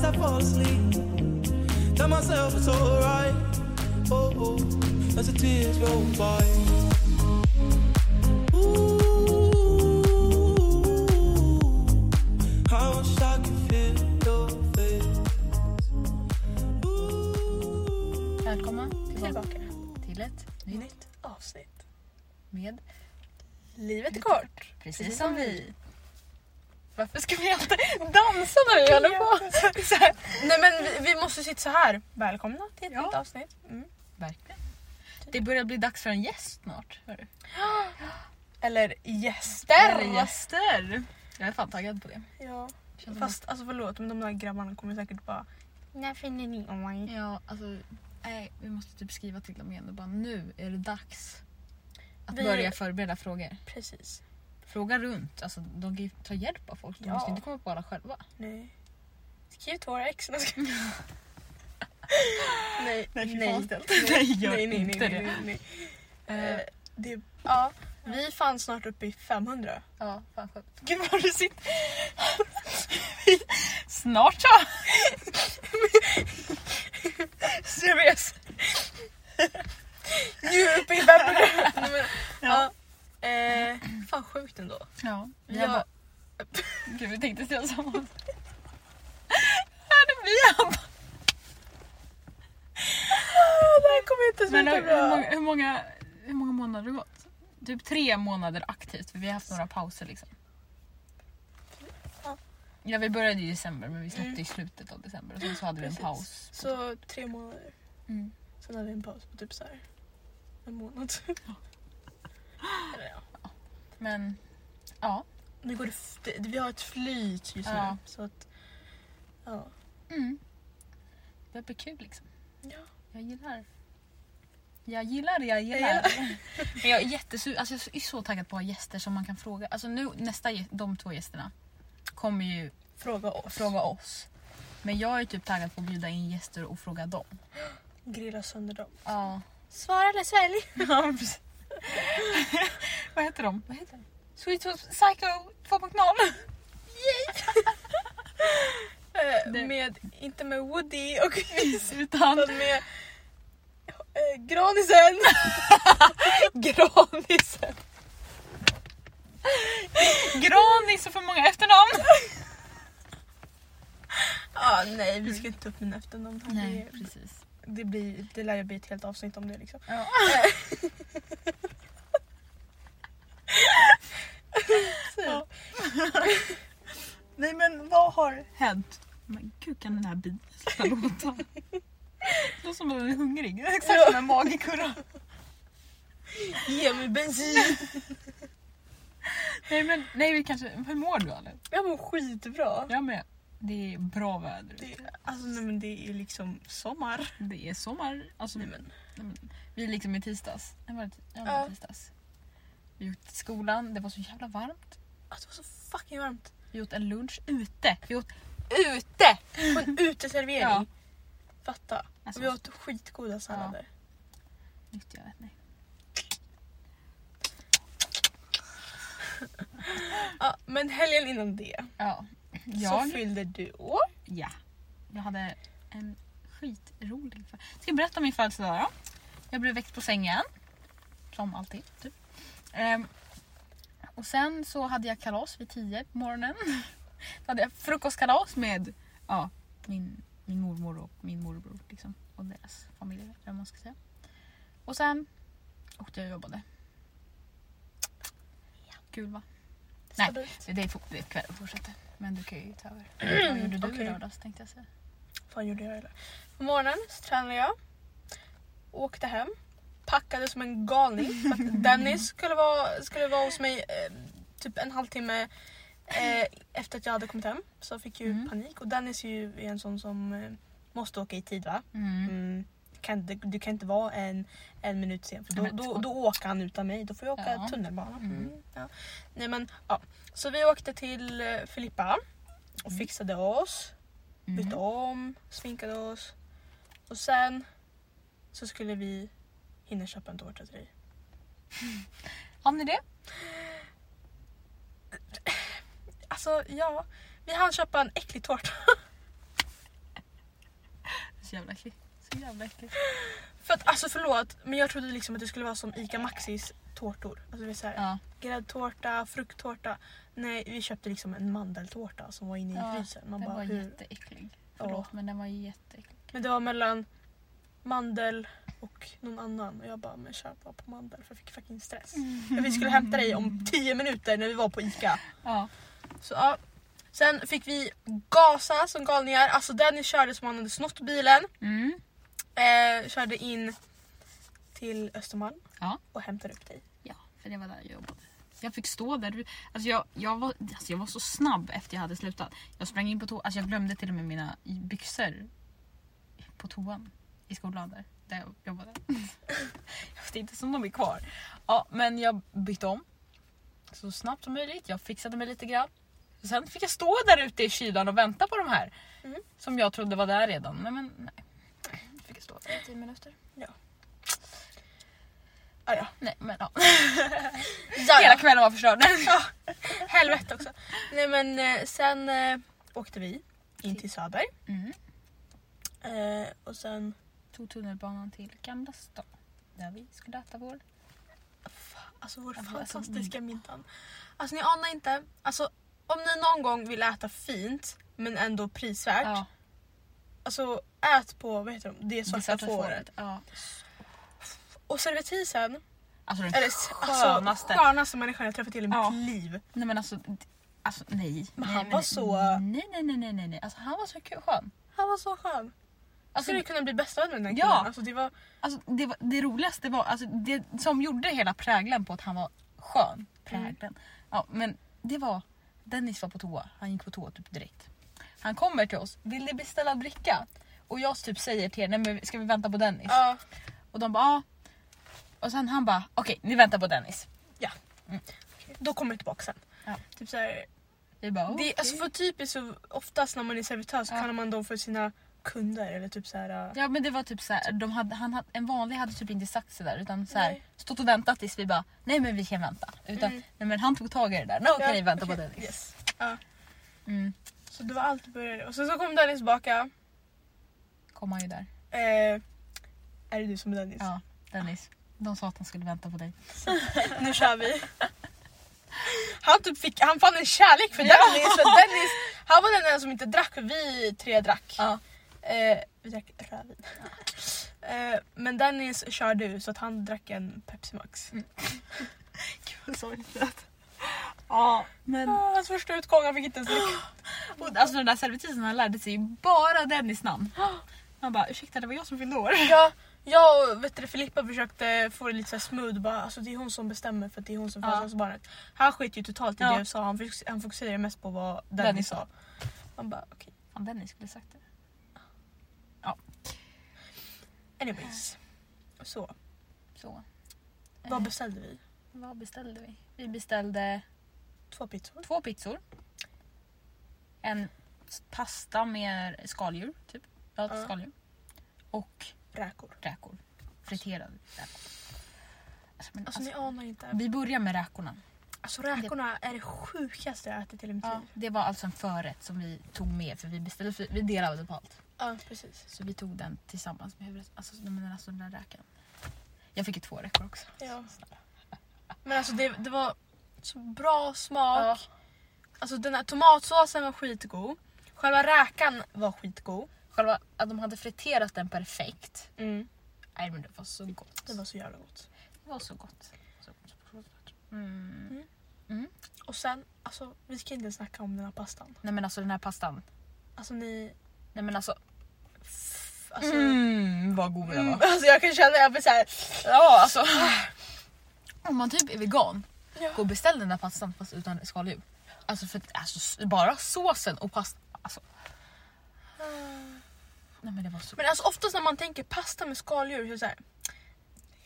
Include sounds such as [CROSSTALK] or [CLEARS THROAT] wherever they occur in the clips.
as I fall asleep. Tell myself it's alright. Oh, oh, as the tears roll by. Ooh, I wish I could feel your face. Ooh. Välkomna tillbaka till ett nytt avsnitt. med Livet är kort. Precis som vi. Varför ska vi alltid dansa när vi håller på? Så här. Nej men vi, vi måste sitta så här. Välkomna till ett Ja. nytt avsnitt. Mm. Verkligen. Det börjar bli dags för en gäst snart. hörru. [GASPS] Eller gäster. Eller gäster. Jag är fan taggad på det. Ja. Känns som Fast alltså förlåt men de där grabbarna kommer säkert bara När finner ni mig? Ja, alltså, nej, vi måste typ skriva till dem igen och bara nu är det dags att Vi- börja förbereda frågor. Precis. Fråga runt. Alltså, de kan ju ta hjälp av folk. De Ja. måste inte komma på alla själva. Nej. Skriv till våra ex. Nej, ska- [LAUGHS] nej, Nej, fy nej, fan ställt. nej, Nej, gör nej, nej, inte nej, det. nej, nej. Eh, Eh, det. Ja, vi fann snart uppe i 500. Ja, fan sjukt. Gud vad du sitter... [LAUGHS] Snart så! [LAUGHS] Seriös. Nu är vi uppe i 500. Nej, men, ja. Eh, fan sjukt ändå. Ja, vi Ja. har. Gud, vi tänkte säga samma. Det blir han. Det här kommer inte sluta hur, bra. många, hur, många, hur många månader har det gått? Typ tre månader aktivt, för vi har haft några pauser liksom. Ja. Vi började i december men vi släppte Mm. i slutet av december och sen så hade vi en Precis. paus. Så tre månader. Mm. Sen hade vi en paus på typ så här en månad. Ja. Men ja. Nu går det, f- det, vi har ett flyt just Ja. nu. Så att, ja. Mm. Det blir kul liksom. ja. Jag gillar. Jag gillar, jag gillar. Jag Men jag är jättesu- alltså jag är så taggad på att ha gäster som man kan fråga. Alltså nu, nästa, de två gästerna kommer ju Fråga oss. fråga oss. Men jag är typ taggad på att bjuda in gäster och fråga dem. Grilla sönder dem. Ja. Svara eller svälj. [LAUGHS] Ja, precis. [LAUGHS] Vad heter de? Vad heter de? Sweet Tooth Psycho 2.0. Eh, [LAUGHS] Det- med, inte med Woody och [LAUGHS] Utan utan med eh, Granisen. Granisen. Granis och för många efternamn. Ah, nej, vi ska inte ta upp mina efternamn. här. Nej, Det, precis. det, blir, det lär ju bli ett helt avsnitt om det liksom. Ja. [LAUGHS] Ja. Nej men vad har hänt? Men gud kan den här bilen sluta låta? Det låter som att den är hungrig. Exakt som en magkurra. Ge mig bensin. [LAUGHS] Nej men nej, vi kanske, hur mår du eller? Jag mår skitbra. Jag med. Det är bra väder Det, ute. alltså nej, men det är liksom sommar. Det är sommar. Alltså, Nej, men, nej, men, vi är liksom i tisdags. Nej, var det, ja, det Ja. var tisdags. Till skolan, det var så jävla varmt. alltså, det var så fucking varmt. Vi åt en lunch ute. Vi åt Ute! På en uteservering. Ja. Fatta. Alltså, vi åt skitgoda sallader. Nytt jag vet nej. Ja, men helgen innan det Ja. så Jag? fyllde du år. Ja. Jag hade en skitrolig föd- Ska jag berätta om min födelsedag då? Jag blev väckt på sängen. Som alltid. Typ. Ehm, och sen så hade jag kalas vid 10 på morgonen. Då hade jag frukostkalas med ja, min, min mormor och min morbror. Liksom, och deras familjer. eller man ska säga. Och sen åkte jag och jobbade. Kul va? Nej. Det är, det är kväll fortsätter. Men du kan ju ta över. [CLEARS THROAT] Vad gjorde du Okej. i lördags tänkte jag säga. Vad gjorde jag eller? På morgonen så tränade jag. Åkte hem. Packade som en galning. För att [LAUGHS] Dennis skulle vara, skulle vara hos mig eh, typ en halvtimme eh, efter att jag hade kommit hem. Så jag fick ju Mm. panik. Och Dennis är ju en sån som eh, måste åka i tid va? Mm. Mm. Kan, du, du kan inte vara en, en minut sen för då, då, två. då åker han utan mig. Då får jag åka Ja. tunnelbana. Mm. Mm. Ja. Nej, men, ja. Så vi åkte till eh, Filippa och Mm. fixade oss. Bytte om, sminkade oss. Och sen så skulle vi hinna köpa en tårta till dig. [LAUGHS] Hann ni det? Alltså ja, vi hann köpa en äcklig tårta. [LAUGHS] Så jävla äcklig. Så jävla äcklig. För att alltså förlåt men jag trodde liksom att det skulle vara som ICA Maxis tårtor. Alltså Ja. gräddtårta, frukttårta. Nej vi köpte liksom en mandeltårta som var inne i Ja, frysen. Man Den bara, var hur? jätteäcklig. Förlåt men den var jätteäcklig. Men det var mellan mandel och någon annan och jag bara men köp bara på mandel för jag fick fucking stress. För vi skulle hämta dig om 10 minuter när vi var på ICA. Ja. Så ja. Sen fick vi gasa som galningar. Alltså Dennis körde som han hade snott bilen. Mm. Eh, körde in till Östermalm Ja. och hämtade upp dig. Ja, för det var där jag jobbade. Jag fick stå där. Alltså jag, jag, var, alltså jag var så snabb efter jag hade slutat. Jag sprang in på toa. Alltså jag glömde till och med mina byxor på toan i skolan där, där jag jobbade. jag vet inte som de är kvar. Ja, men jag bytte om så snabbt som möjligt. Jag fixade mig lite grann. Sen fick jag stå där ute i kylan och vänta på de här. Mm. Som jag trodde var där redan. Nej, men nej. Fick jag stå där i tio minuter. Ah, ja. Nej, men [LAUGHS] ja. Ja, Hela kvällen var förstörd. [LAUGHS] ja. Helvete också. Nej men eh, sen eh, åkte vi in till Söder. Mm. Eh, och sen... tog tunnelbanan till Gamla stan. Där vi skulle äta vår. Alltså vår Alltså, alltså, fantastiska middag. Alltså ni anar inte. Alltså om ni någon gång vill äta fint men ändå prisvärt. Ja, Alltså ät på vad heter de? det det svarta, svarta fåret. Ja. Och servitrisen Alltså den är det skönaste. alltså, skönaste människan jag träffat i hela Ja. mitt liv. Nej men alltså, alltså nej. Men nej, han men var så- Nej nej nej nej nej. nej. Alltså han var så kul skön. Han var så skön. Alltså, Skulle kunna bli bästa vän med den här Ja. killen. Alltså, det var, alltså, det, var, det roligaste var, alltså, det som gjorde hela prägeln på att han var skön. Prägeln. Ja men det var, Dennis var på toa. Han gick på toa typ direkt. Han kommer till oss, vill ni beställa dricka? Och jag typ säger till er, nej men ska vi vänta på Dennis? ja, Och de bara ja. Och sen han bara okej ni väntar på Dennis. då kommer det tillbaka sen. Ja. Typ så här, bara det, okej. alltså för typiskt så oftast när man är servitör så Ja. kallar man dem för sina kunder eller typ så här. äh, Ja men det var typ så här, de hade, han hade, en vanlig hade typ inte sagt sådär utan så här, stått och väntat tills vi bara nej men vi kan vänta. Utan Mm. nej, men han tog tag i det där, nu kan Ja, ni vänta på okej, Dennis. Yes. Ja. Mm. Så det var allt det började. Och sen så kom Dennis tillbaka. Kom han ju där. Eh, är det du som är Dennis? Ja, Dennis. De sa att han skulle vänta på dig. [LAUGHS] Nu kör vi. Han, typ fick, han fann en kärlek för Ja. Dennis. För Dennis han var den enda som inte drack för vi tre drack. Ja. Eh, vi drack rödvin. Eh, men Dennis körde ju så att han drack en Pepsi Max. [LAUGHS] Gud vad sorgligt. Ja men Ah, hans första utgång, han fick inte ens [GASPS] och, alltså den där servitrisen han lärde sig ju bara Dennis namn. [GASPS] Han bara ursäkta det var jag som fyllde år. Ja, jag och vet du, Filippa försökte få det lite så här smooth. Bara, alltså, det är hon som bestämmer för att det är hon som Ja. föder barnet. Han skit ju totalt i Ja. det jag sa. Han, fokus- han fokuserade mest på vad Dennis, Dennis sa. Han bara okej. Fan Dennis skulle sagt det. Anyways. Så, Så. vad Eh, beställde vi? vad beställde vi? Vi beställde Två pizzor. två pizzor. En pasta med skaldjur, typ. Ja, Ja. skaldjur. Och Räkor. räkor. Friterade räkor. Alltså, men, Alltså, ni alltså, anar inte. vi börjar med räkorna. Alltså räkorna är det sjukaste jag ätit i mitt Ja, liv. det var alltså en förrätt som vi tog med för vi beställde, vi delade på allt. Ja precis. Så vi tog den tillsammans med huvudet. Alltså, men alltså den där räkan. Jag fick ju två räkor också. Ja. Men alltså det, det var så bra smak. Ja. Alltså den här tomatsåsen var skitgod. Själva räkan var skitgod. Själva att de hade friterat den perfekt. Mm. Nej men det var så gott. Det var så jävla gott. Det var så gott. Så gott. Mm. Och sen, alltså vi ska inte snacka om den här pastan. Nej men alltså den här pastan. Alltså ni... Nej men alltså. Alltså, mm, vad god den mm, var. alltså jag kan känna, jag blir såhär... Ja alltså. Om man typ är vegan, Ja. gå och beställ den där pastan fast utan skaldjur. Alltså för alltså, bara såsen och pastan. Alltså. Nej men det var så Men alltså oftast när man tänker pasta med skaldjur så är det såhär...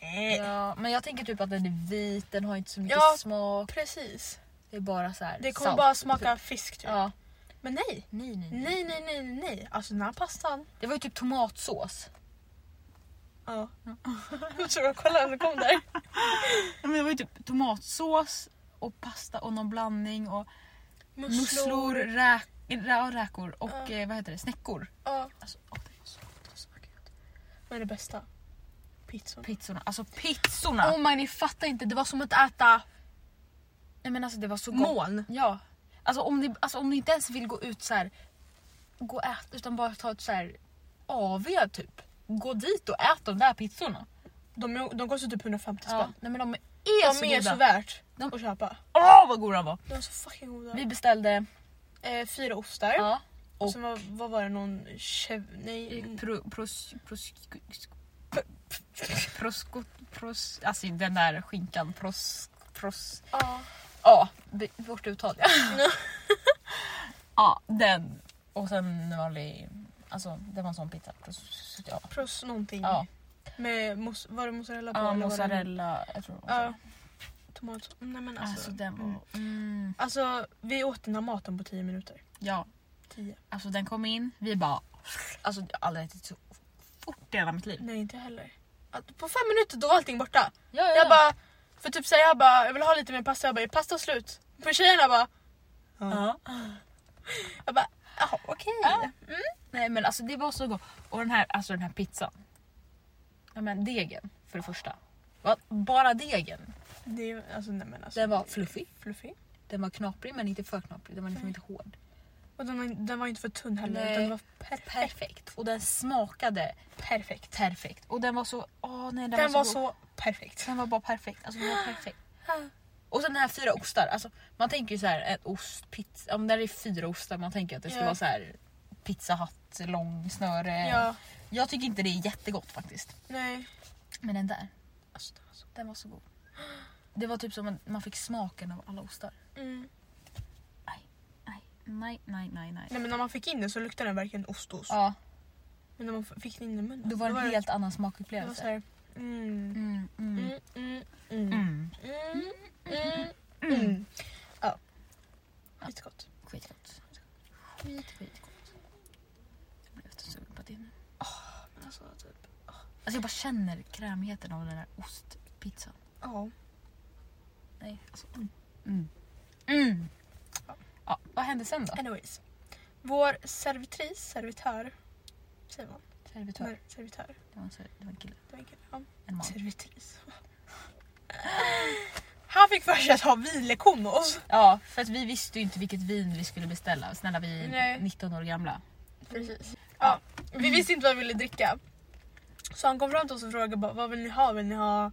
Nej. Ja, men jag tänker typ att den är vit, den har inte så mycket Ja. smak. Precis. Det är bara så här Det kommer salt, bara typ. smaka fisk typ. Ja. Men nej. Nej, nej, nej. Nej, nej, nej, nej, nej. Alltså den här pastan. Det var ju typ tomatsås. Ja. Så [LAUGHS] jag kolla den kom där. [LAUGHS] Men det var ju typ tomatsås och pasta och någon blandning och musslor, räk, rä, räkor och Ja. eh, vad heter det, snäckor. Ja. Alltså, åh, det var så gott. Det var så gott. Vad är det bästa? Pizzan. Pizzorna. Alltså pizzorna! Oh my, ni fattar inte. Det var som att äta Nej men alltså det var så gott. moln. Ja. Alltså om ni, alltså om ni inte ens vill gå ut så här, gå och äta utan bara ta ett så här AV typ. Gå dit och ät de där pizzorna. De, är- de kostar typ 150 Ja. spänn. Nej men de är De så är goda. så värt De- att köpa. Åh vad goda de var! De är så fucking goda. Vi beställde Eh, fyra ostar. ja, Och och sen var, vad var det? Någon chev... Nej. pro, pros, pros, [LAUGHS] pros, alltså den där skinkan. Pros, pros, Ja. Ja, b- vårt uttal ja. ja, [LAUGHS] den. Och sen en vanlig, alltså det var en sån pizza. Pros, ja. Pros någonting. Ja. Med mos, var det mozzarella på? Ja, eller var det- mozzarella. Jag tror det var Ja. Tomat. Nej men alltså. Alltså den var... mm. Mm. Alltså vi åt den här maten på 10 minuter. Ja, 10. alltså den kom in. Vi bara... Alltså jag har aldrig ätit så fort i hela mitt liv. Nej inte heller. Att på fem minuter då var allting borta. Ja, ja. Jag bara, för typ säga jag bara, jag vill ha lite mer pasta. Jag bara, är pasta slut? För tjejerna bara, Ja. jag bara, jaha okej. Ja. Nej men alltså det var så gott. Och den här, alltså den här pizzan. Ja men degen för det första. Bara degen. Det alltså nej men alltså. Den var fluffig. fluffy. Den var knaprig men inte för knaprig. Den var liksom inte hård. Och den var, den var inte för tunn heller. Nej. Den var perfekt. Perfekt. Och den smakade Perfekt. perfekt. Och den var så... Åh nej den, Den var var så, god. perfekt. Den var bara perfekt. Alltså den var perfekt. [LAUGHS] Och sen den här fyra ostar. Alltså, man tänker ju så här en ost, pizza. Om det är fyra ostar man tänker att det ska Ja. vara så här pizza hatt, lång snöre. Ja, Jag tycker inte det är jättegott faktiskt. nej. Men den där, Alltså, den var så god. Det var typ som att man fick smaken av alla ostar. Mm. Nej, nej, nej, nej. nej. Men när man fick in den så luktade den verkligen ostost. Ja, Men när man f- fick den in i munnen. då var det en helt annan Det var smakupplevelse. såhär, mm. Mm, mm, Mm, mm, mm. mm. Mm, mm, mm. Ja. Skitgott. Skitgott. Skit, skitgott. Jag blev jättesugen på det nu. Alltså, typ. Alltså jag bara känner krämigheten av den där ostpizzan. Ja. Nej, alltså. Mm. Mm. Mm. Ja, vad hände sen då? Anyways. Vår servitris, servitör. Säger man? Servitör. Nej, servitör. Det var en, ser- det var en kille. Det var en kille. Ja. En man. Servitris. [LAUGHS] Han fick för sig att ha vinlektion med oss. Ja, för att vi visste ju inte vilket vin vi skulle beställa. Snälla vi är Nej. 19 år gamla. Precis. Ja, vi visste inte vad vi ville dricka. Så han kom fram till oss och frågade bara, vad vill ni ha? Vill ni ha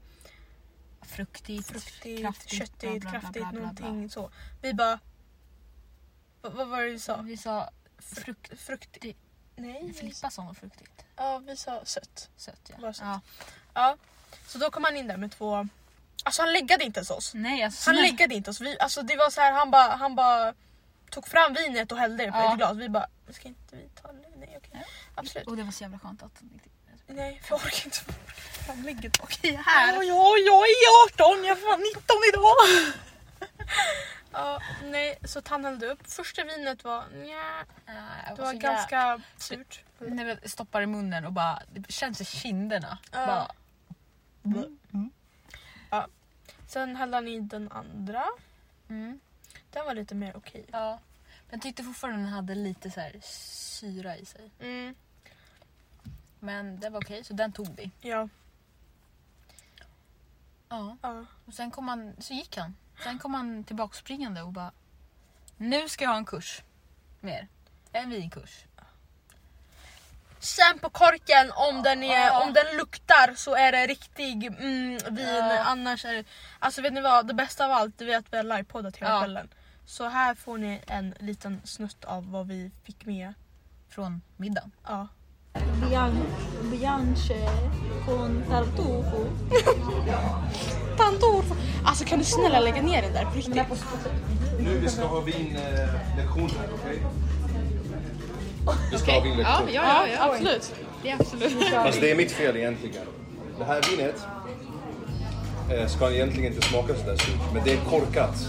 Fruktigt, fruktigt, kraftigt, köttigt, kraftigt, någonting så. Vi bara... Vad, var det vi sa? Vi sa Frukt, fruktigt? Nej. Filippa sa något fruktigt. Ja, vi sa sött. Sött ja. Bara sött. ja. Ja. Så då kom han in där med två... Alltså han läggade inte ens oss. Nej alltså. Han läggade inte oss. Vi, alltså det var så här, han bara, han bara tog fram vinet och hällde det på Ja. ett glas. Vi bara, ska inte vi ta det? Nej okej. Ja. Absolut. Och det var så jävla skönt att Nej, för jag orkar inte få framlägget. Okej, här. Ja, ja, jag är 18, jag är fan 19 idag. Ja, nej, så hällde upp. Första vinet var nja, det var ganska surt. När vi stoppar i munnen och bara, det känns i kinderna. Ja. Bara, Mm. Sen hällde han i den andra. mm. Den var lite mer okej. Ja. Men jag tyckte fortfarande den hade lite så här syra i sig. Mm, Men det var okej, så den tog vi. ja, Ja. ja. Och sen kom han, så gick han. Sen kom han tillbaka springande och bara Nu ska jag ha en kurs. Mer. En vinkurs. Känn på korken om den, är, Ja. om den luktar så är det riktig mm, vin. Ja. Annars är det... Alltså vet ni vad? Det bästa av allt är att vi har livepoddat hela Ja. kvällen. Så här får ni en liten snutt av vad vi fick med. Från middagen. Ja. Bianche con tartufo. [LAUGHS] Tantor! Alltså kan du snälla lägga ner den där på riktigt? Nu vi ska ha vinlektion här, okej? Vi ska ha vinlektion. ja, ja, absolut. Fast det är mitt fel egentligen. Det här vinet eh, ska egentligen inte smaka sådär surt, men det är korkat.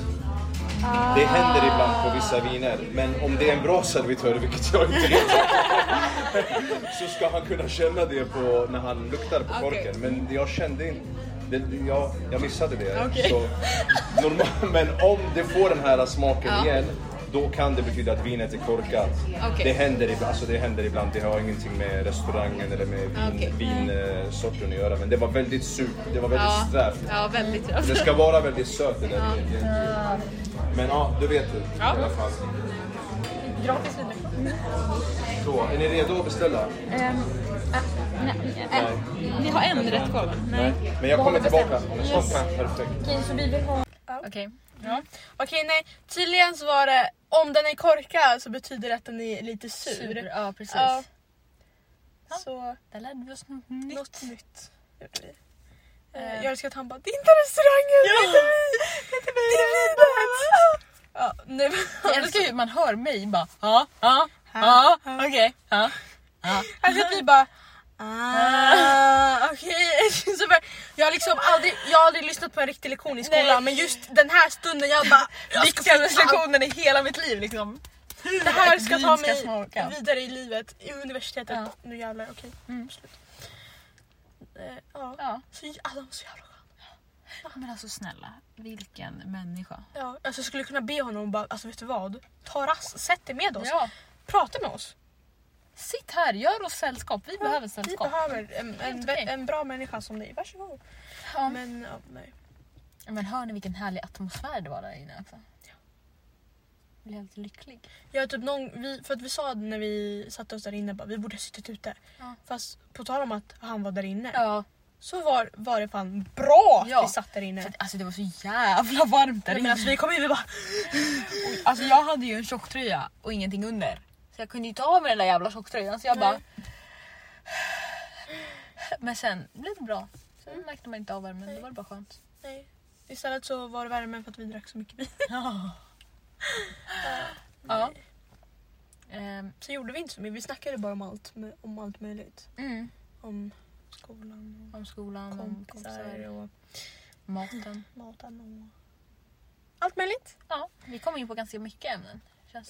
Det händer ibland på vissa viner, men om det är en bra servitör, vilket jag inte vet, [LAUGHS] så ska han kunna känna det på, när han luktar på korken. Men jag kände inte, det, jag, jag missade det. Så, normal, men om det får den här smaken igen, då kan det betyda att vinet är korkat. Okej. Det, händer ibland, alltså det händer ibland, det har ingenting med restaurangen eller med vin, Okej. vinsorten att göra. Men det var väldigt surt, det var väldigt Ja, strävt. ja väldigt Det trött. ska vara väldigt sött det där egentligen. Men ja, du vet du i alla fall. Gratis vinreklam. Så, är ni redo att beställa? nej, nej. Vi har en rätt kvar. Nej. Men jag kommer vi tillbaka. Yes. Perfekt. Okej, så vi vill ha... Okej. Ja. Okej nej, tydligen så var det om den är korkad så betyder det att den är lite sur. Sur. Ja, precis. Ja. Ja. Så Där lärde vi oss något nytt. något nytt gjorde vi. Eh. Eh, jag älskar att han bara, det är inte restaurangen, det är inte vi, det är inte vi, det är vinet. [LAUGHS] Ja. Jag älskar ju man hör mig bara ja, ja, ja, okej. Ja. [LAUGHS] Alltså att vi bara Ah, okej. [LAUGHS] Bara, Jag har liksom aldrig, jag har aldrig lyssnat på en riktig lektion i skolan Nej. men just den här stunden jag bara [LAUGHS] jag ska Viktigaste lektionen i hela mitt liv liksom. Det här ska ta ska mig smaka. vidare i livet, i universitetet. Ja. Nu jävlar, okej. Mm. Slut. Eh, ja. Ja. Så, alltså, så jävla. Men alltså snälla, vilken människa. Ja, alltså jag skulle kunna be honom bara, alltså vet du vad? Ta rast, sätt dig med oss. Ja. Prata med oss. Sitt här, gör oss sällskap. Vi behöver Vi sällskap. behöver en, en, Helt okej. en bra människa som dig. Varsågod. Ja. Men ja, nej. Men hör ni vilken härlig atmosfär det var där inne också? Jag blev helt lycklig. Jag typ någon, vi, för att vi sa när vi satte oss där inne bara vi borde ha suttit ute. Ja. Fast på tal om att han var där inne Ja. Så var, var det fan bra att Ja. vi satt där inne. För att, alltså det var så jävla varmt där Nej, inne. men alltså, vi kom in vi bara Alltså jag hade ju en tjocktröja och ingenting under. Så jag kunde ju ta av mig den där jävla tjocktröjan så jag bara... Men sen blev det bra. Sen märkte man inte av värmen, det var bara skönt. nej. Istället så var det värme för att vi drack så mycket vin. Ja. [LAUGHS] ja. Ehm, Så gjorde vi inte så mycket. Vi snackade bara om allt, om allt möjligt. mm. Om skolan Om skolan, och om kompisar kompisar, och maten. maten och allt möjligt. Ja, vi kom in på ganska mycket ämnen.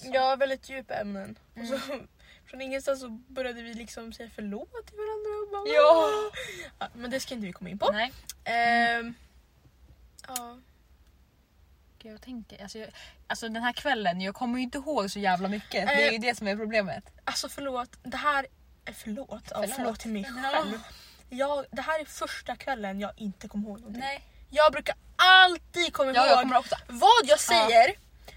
Ja, väldigt djupa ämnen. Och Mm. så, [LAUGHS] från ingenstans så började vi liksom säga förlåt till varandra. Och bara, Ja. ja! Men det ska inte vi komma in på. Nej, Ehm, ja. jag tänker. Alltså, jag, alltså den här kvällen, jag kommer ju inte ihåg så jävla mycket. Det är ju Eh. det som är problemet. Alltså förlåt, det här... Förlåt, ja, Förlåt. förlåt. till mig Ja. Jag, det här är första kvällen jag inte kommer ihåg någonting. Nej. Jag brukar alltid komma Ja, ihåg jag kommer också. vad jag säger,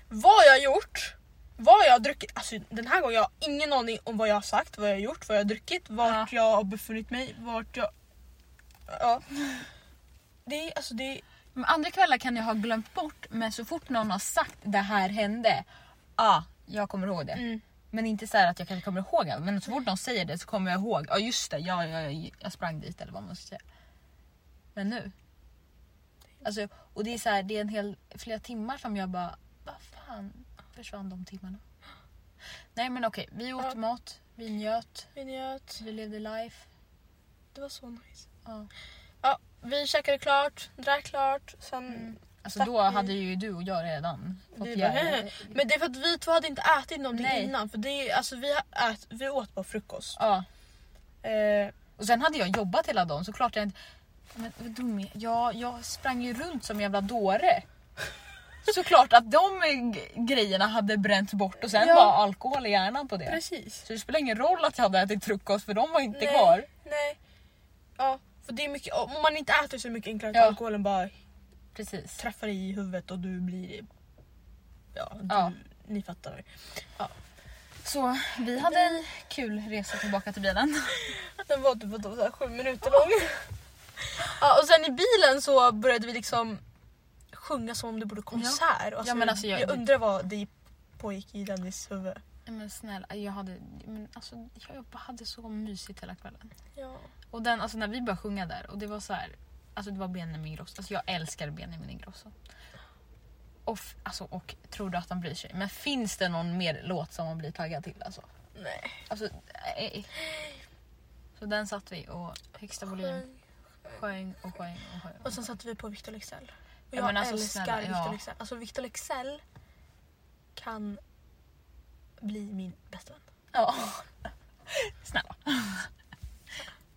vad jag har gjort, vad jag har druckit. Alltså den här gången jag har ingen aning om vad jag har sagt, vad jag har gjort, vad jag har druckit, vart jag har befunnit mig, vart jag... Ja. Det är alltså det är... Men andra kvällar kan jag ha glömt bort men så fort någon har sagt det här hände, ah, jag kommer ihåg det. Mm. Men inte så här att jag kanske kommer ihåg det. Men så fort någon säger det så kommer jag ihåg. Ja just det, jag, jag, jag sprang dit eller vad man ska säga. Men nu. Alltså, och det är så här, det är en hel, flera timmar som jag bara, vad fan försvann de timmarna? Nej men okej, vi åt Ja. mat, vi njöt, Vi njöt. vi levde life. Det var så nice. Ja. Ja, vi käkade klart, drack klart, sen... Mm. Alltså då hade ju du och jag redan fått bara, göra Men det är för att vi två hade inte ätit någonting Nej. innan. För det är, alltså, vi, ät, vi åt på frukost. Ja. Eh, Och sen hade jag jobbat hela dagen så klart jag inte... Men vad dum jag, jag, jag sprang ju runt som en jävla dåre. [LAUGHS] Såklart att de grejerna hade bränts bort och sen Ja. var alkohol i hjärnan på det. precis. Så det spelar ingen roll att jag hade ätit frukost för de var inte Nej. kvar. Nej. Ja, för det är mycket, om man inte äter så mycket enklare att Ja. alkoholen bara Precis. träffar i huvudet och du blir... Ja, du, Ja. ni fattar. Så vi hade en kul resa tillbaka till bilen. [LAUGHS] Den var typ så här sju minuter lång. [LAUGHS] Ja, och sen i bilen så började vi liksom sjunga som om det vore konsert. Alltså, Ja, men alltså jag, jag- undrar vad det pågick i Dennis huvud. Men snälla, jag hade, men alltså, jag bara hade så mysigt hela kvällen. Ja. Och den, alltså, när vi började sjunga där och det var så här, alltså det var Benjamin Ingrosso. Alltså jag älskar Benjamin Ingrosso. Och, alltså, och tror du att han bryr sig? Men finns det någon mer låt som man blir taggad till? Alltså, Nej. alltså, nej. Så den satt vi och högsta volym sjöng och sjöng och sjöng. Och sen satte vi på Victor Leksell. Och Ja, jag men alltså, älskar snälla, Victor ja. Leksell. Alltså Victor Leksell kan bli min bästa vän. Ja. [LAUGHS] Snälla.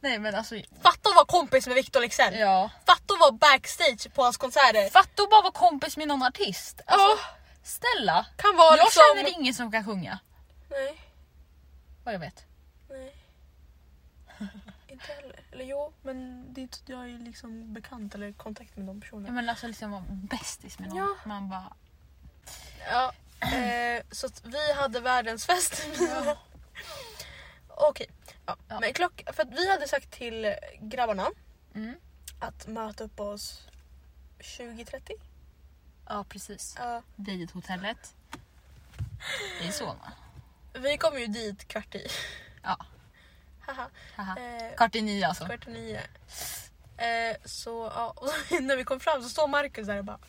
Nej men alltså, Fatta att vara kompis med Victor Leksell. ja. Fatta att vara backstage på hans konserter. Fatta att bara vara kompis med någon artist. Alltså, Ja. Snälla! Kan vara Jag liksom... känner ingen som kan sjunga. Nej, Vad jag vet. nej. [LAUGHS] inte heller. Eller jo, men det är inte jag är liksom bekant eller i kontakt med de Ja, personerna. men alltså liksom vara bästis med någon. Ja. Man bara... Ja, eh, så att vi hade världens fest. [LAUGHS] Okej, ja. Ja. men klock, för att vi hade sagt till grabbarna Mm. att möta upp oss 20.30. Ja precis. Ja. Vid hotellet. I Solna. vi kom ju dit kvart i. Ja. [LAUGHS] Haha. Haha. Eh, Kvart i nio alltså. kvart i nio. Eh, så ja, [LAUGHS] och när vi kom fram så står Marcus där och bara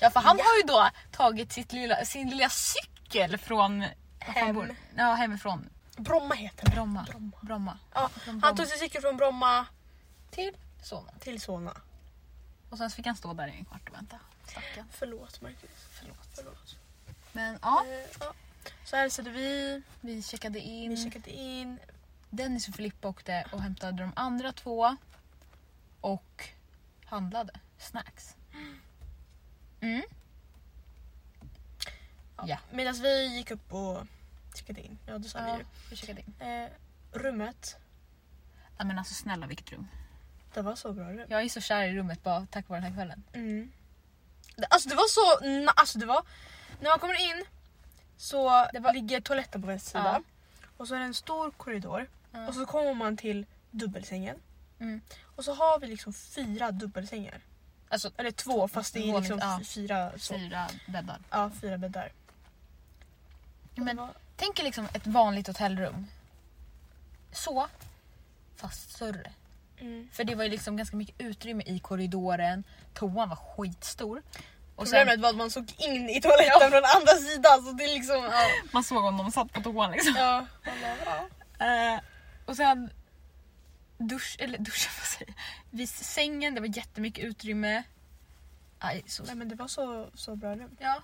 Ja för han har ju då tagit sitt lilla, sin lilla cykel från... Hem. bor- Ja hemifrån. Bromma heter det. Bromma. Bromma. Bromma. Ja, Från han Bromma. tog sin cykel från Bromma Till Solna. till Solna. Och sen fick han stå där i en kvart och vänta. Stackarn. Förlåt Marcus. Förlåt. Förlåt. Men ja, Eh, ja. Så hälsade vi, vi checkade in. vi checkade in. Dennis och Filippa åkte och hämtade de andra två. Och handlade snacks. Mm. Ja. Medan vi gick upp och checkade in. Ja, det sa Ja, vi vi checkade in. ju. Eh, rummet, Ja, men alltså snälla vilket rum. det var så bra rum. Jag är så kär i rummet bara tack vare den här kvällen. Mm. Alltså det var så... Alltså det var... När man kommer in så Det var- ligger toaletten på vänster sida. Ja. Och så är det en stor korridor. Ja. Och så kommer man till dubbelsängen. Mm. Och så har vi liksom fyra dubbelsängar. Alltså Eller två fast det är liksom ja. fyra, så. fyra bäddar. Ja, fyra bäddar. Men var- tänk er liksom ett vanligt hotellrum. Så, fast större. Mm. För det var ju liksom ganska mycket utrymme i korridoren. Toan var skitstor. Och Problemet var att man såg in i toaletten från andra sidan så det liksom... Ja. man såg om de satt på toan liksom. ja. bara, ja. Eh, och sen dusch, eller duschen [LAUGHS] vad säger? Vid sängen, det var jättemycket utrymme. Aj, så... Nej men det var så, så bra rum. Ja.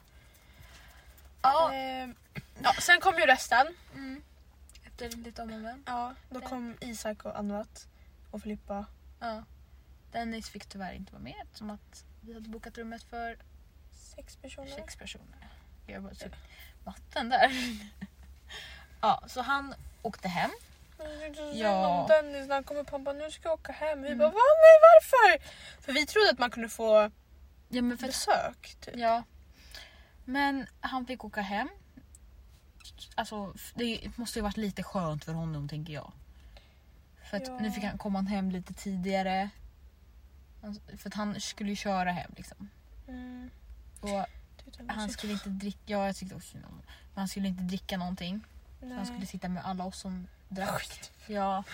Ja. Eh, ja, sen kom ju resten. Mm. Efter lite om och men. Ja, då Ja. kom Isak och Anvat och Filippa. Ja. Dennis fick tyvärr inte vara med eftersom att vi hade bokat rummet för Sex personer. sex personer. Jag bara så matten där. [LAUGHS] ja, så han åkte hem. Ja. Ja. Dennis när han kom upp han bara nu ska jag åka hem. Vi Mm. bara Va, nej varför? För vi trodde att man kunde få Ja, men för besök. Typ. Ja. Men han fick åka hem. Alltså det måste ju varit lite skönt för honom tänker jag. För att Ja. nu fick han komma hem lite tidigare. Han- För att han skulle ju köra hem liksom. Mm. Och var han skulle inte dricka, ja jag tyckte också synd om honom. Men han skulle inte dricka någonting. Så han skulle sitta med alla oss som drack. Ja.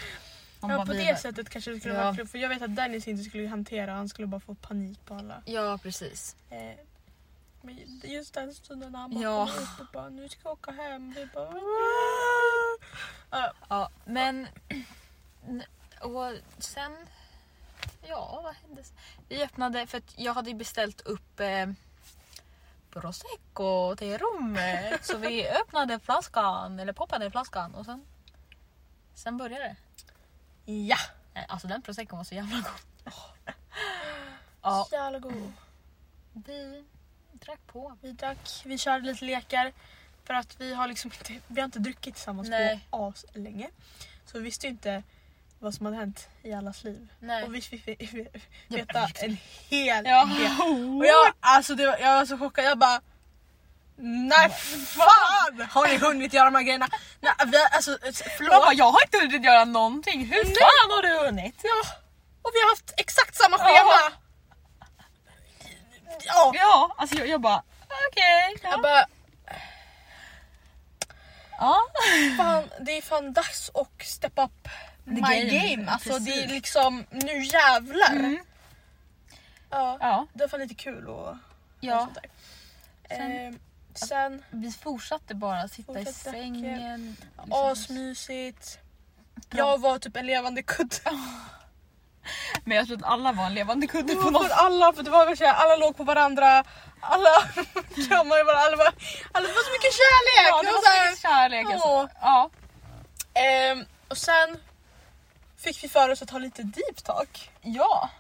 Han Ja bara, på det sättet kanske det skulle Ja. vara. För jag vet att Dennis inte skulle hantera, han skulle bara få panik på alla. Ja precis. Eh, men just den stunden när han bara Ja. kom upp och bara nu ska jag åka hem. Vi bara [LAUGHS] Ja men [CLEARS THROAT] och sen ja vad hände? Vi öppnade för att jag hade beställt upp eh, prosecco till rummet så vi [LAUGHS] öppnade flaskan eller poppade flaskan och sen sen började det. Ja! Alltså den prosecco var så jävla god. Ja, Så jävla god. vi drack på. Vi drack, vi körde lite lekar. För att vi har liksom inte, vi har inte druckit tillsammans Nej. på as länge. Så vi visste ju inte vad som hade hänt i allas liv. Nej. Och vi fick veta en hel Ja. del. [LAUGHS] Och jag, alltså var, jag var så chockad. Jag bara Nej fan! Har ni hunnit göra de här grejerna? Nej, vi, alltså, Jag, förlåt. bara, jag har inte hunnit göra någonting. Hur Nej. fan har du hunnit? Ja, och vi har haft exakt samma schema. Ja. Ja, alltså jag, jag bara okej. ja. Jag bara, ja. fan, det är fan dags att step up my game, game. Alltså det är precis. liksom, nu jävlar. Mm. Ja, ja. det var fan lite kul och Ja. och sånt där. Sen- Ehm, sen Vi fortsatte bara sitta i Fortsatte sängen. liksom. asmysigt. Jag var typ en levande kudde. [LAUGHS] Men jag tror att alla var en levande kudde på något alla, för det var verkligen, alla låg på varandra. Alla [LAUGHS] kramade varandra. Alla, bara, alla, var så mycket kärlek. Ja, det var var så mycket kärlek. Alltså. Ja. Ehm, och sen fick vi för oss att ha lite deep talk. Ja.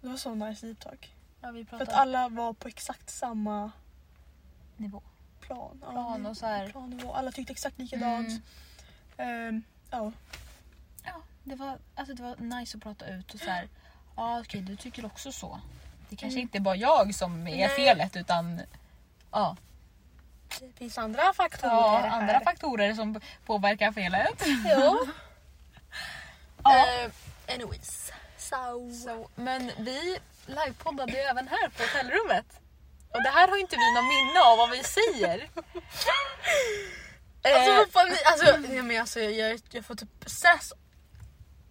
Det var så nice deep talk. ja För att alla var på exakt samma... nivå. plan. Plan och så här. plannivå. Alla tyckte exakt likadant. Mm. Ehm, ja. Det var, alltså det var nice att prata ut och så här. Ja okej du tycker också så. Det kanske inte är bara jag som är Nej. felet utan ja, Det finns andra faktorer ja här. andra faktorer som påverkar felet. Ja. [LAUGHS] Ja. Ehm, anyways. So. Så, men vi livepoddade ju även här på hotellrummet. Och det här har ju inte vi någon minne av vad vi säger. [LAUGHS] Alltså, Eh, vad fan, ni- alltså, nej, men alltså jag, jag, jag får typ stress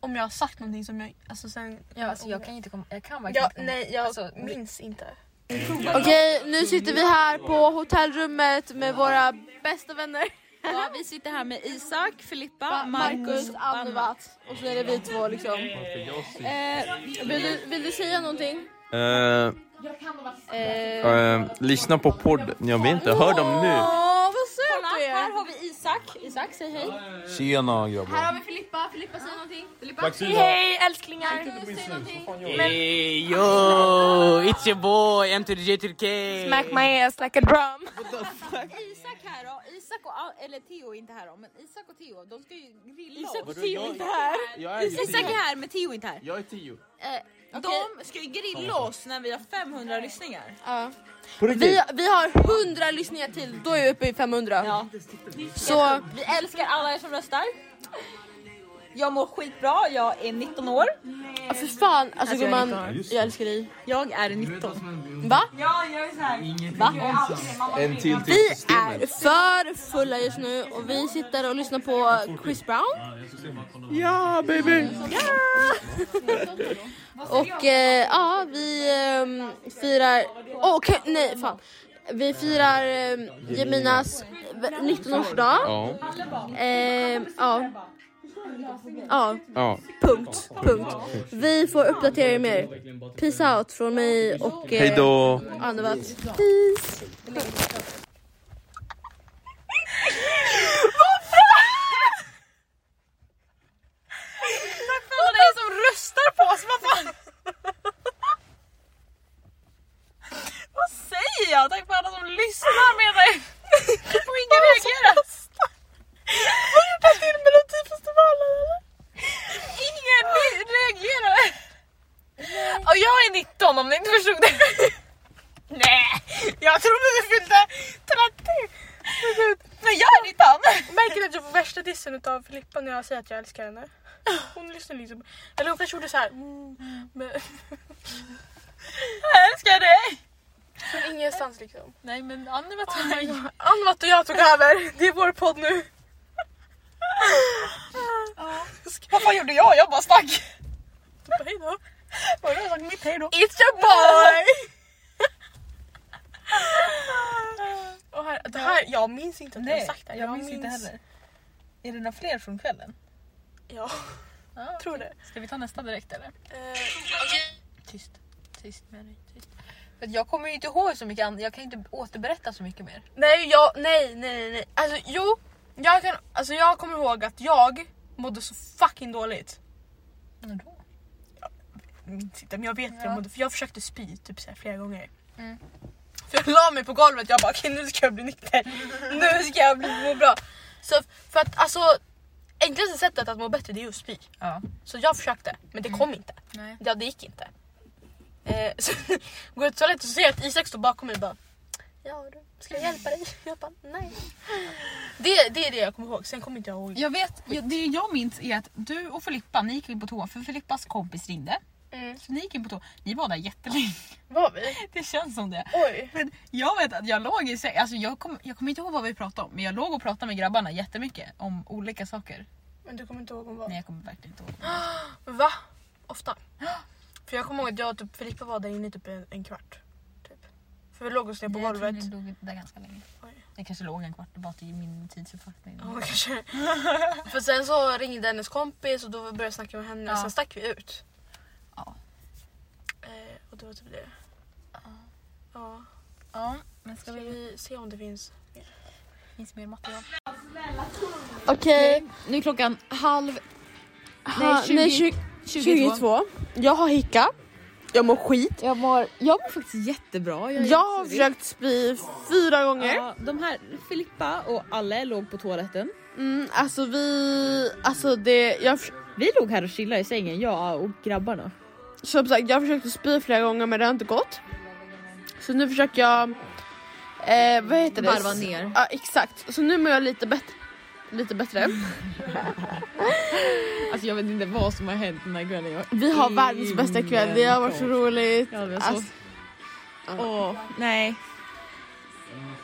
om jag har sagt någonting som jag... Alltså sen... ja, alltså, jag kan inte komma, jag kan verkligen Ja, inte nej, jag alltså, minns inte. Okej, nu sitter vi här på hotellrummet med våra bästa vänner. Ja, vi sitter här med Isak, Filippa, Marcus, Annevat och så är det vi två liksom. Eh, vill, du, vill du säga någonting? Eh, Eh, eh, lyssna på podden. Jag vet inte, hör dem nu. Åh, vad söt du Här är! har vi Isak. Isak, säg hej. Tjena grabbar. Här har vi Filippa. Filippa, säg någonting. Filippa. Hej älsklingar! Marcus, säg någonting. Hey yo, it's your boy M to the J to the K. Smack my ass like a drum. Isak här då. Isak och, eller Theo är inte här då, men Isak och Theo, de ska ju grilla Isak och Theo är inte här. Isak är här men Theo är inte här. Jag är tio. De ska ju grilla oss när vi har 500 lyssningar. Ja. Vi, vi har 100 lyssningar till, då är vi uppe i 500. Ja. Så Vi älskar alla er som röstar. Jag mår skitbra, jag är 19 år. Ja, för fan, alltså jag är gumman, 19. jag älskar dig. Jag är 19. Va? Va? En till till Vi är för fulla just nu och vi sitter och lyssnar på Chris Brown. Ja baby! Och eh, ja, vi ehm, firar... Åh, okej, nej fan. Vi firar um, Jeminas 19-årsdag. Ja. Ehm, ja. Ja, Ja. punkt. Punkt. Vi får uppdatera er mer. Peace out från mig och eh, Hejdå! Annevat. Peace. Tack för alla er som röstar på oss, vad fan! vad säger jag? Tack för alla som lyssnar med dig! Och ingen reagerar. Har du tagit in Melodifestivalen eller? Ingen re- reagerar. Och jag är 19 om ni inte förstod det. Nej, jag trodde du fyllde 30. Men gud, Men jag är 19. Märker du att jag får värsta dissen av Filippa när jag säger att jag älskar henne? Hon lyssnar liksom. Eller hon kanske gjorde såhär. Mm, men [LAUGHS] Jag älskar dig. från ingenstans liksom. Nej men Annie var Oh. Annevat och jag tog över. Det är vår podd nu. Vad fan gjorde jag? Jag bara stack. Hej då. Var det jag sagt mitt hejdå? It's your boy! [LAUGHS] Och här, det här, jag minns inte att jag har sagt det här. jag minns inte heller. Är det några fler från kvällen? Ja, Ja, [LAUGHS] tror det. Ska vi ta nästa direkt eller? Eh, Tyst. Tyst med dig. Tyst. För att jag kommer ju inte ihåg så mycket annat. Jag kan ju inte återberätta så mycket mer. nej, jag, nej, nej, nej, nej. Alltså jo, jag, kan, alltså, jag kommer ihåg att jag mådde så fucking dåligt. Men då? Jag minns inte, men jag vet att Ja. jag mådde, för jag försökte spy typ så här flera gånger. Mm. För jag la mig på golvet jag bara okej nu ska jag bli nykter. nu ska jag bli må bra. Så för att alltså enklaste sättet att må bättre det är att spy. Ja. Så jag försökte men det kom inte. Nej. Ja det gick inte. Eh, så [LAUGHS] går jag till toaletten så ser jag att Isak står bakom mig och bara Ja du, ska jag hjälpa dig? Jag bara nej. Det, det är det jag kommer ihåg, sen kommer inte jag ihåg. Jag vet, jag- det jag minns är att du och Filippa, ni gick in på toa för Filippas kompis ringde. Mm. Så ni gick in på toa. Ni var där jättelänge. Var vi? [LAUGHS] Det känns som det. Oj. Men jag vet att jag låg i säng, alltså jag, kom, jag kommer inte ihåg vad vi pratade om men jag låg och pratade med grabbarna jättemycket om olika saker. Men du kommer inte ihåg om vad? Nej jag kommer verkligen inte ihåg. [GASPS] Va? Ofta? [GASPS] För jag kommer ihåg att jag och typ Filippa var där inne i typ en, en kvart. Typ. För vi låg oss ner på Nej, jag tror golvet. ni låg där ganska länge. Oj. Jag kanske låg en kvart, var till min tidsuppfattning. Ja, kanske. [LAUGHS] För sen så ringde hennes kompis och då började jag snacka med henne. Ja. Sen stack vi ut. Ja. Eh, och det var typ det. Ja. Ja, men ska Ska vi... vi se om det finns mer? Finns mer material? Okej. Nu är klockan halv... Ha, nej, 20, 22. Jag har hicka. Jag mår skit. Jag mår, jag mår faktiskt jättebra. Jag, Jag har försökt spy fyra gånger. Ja, de här, Filippa och Alle låg på toaletten. Mm, alltså vi, alltså det, jag, Vi låg här och chillade i sängen, jag och grabbarna. Som sagt jag försökte spy flera gånger men det har inte gått. Så nu försöker jag, eh, vad heter det? Varva ner. Ja exakt, så nu mår jag lite bättre. Lite bättre. [LAUGHS] Alltså jag vet inte vad som har hänt den här kvällen. Jag Vi har världens bästa kväll, det har varit så roligt. Ja, vi har så... Alltså, Åh, nej.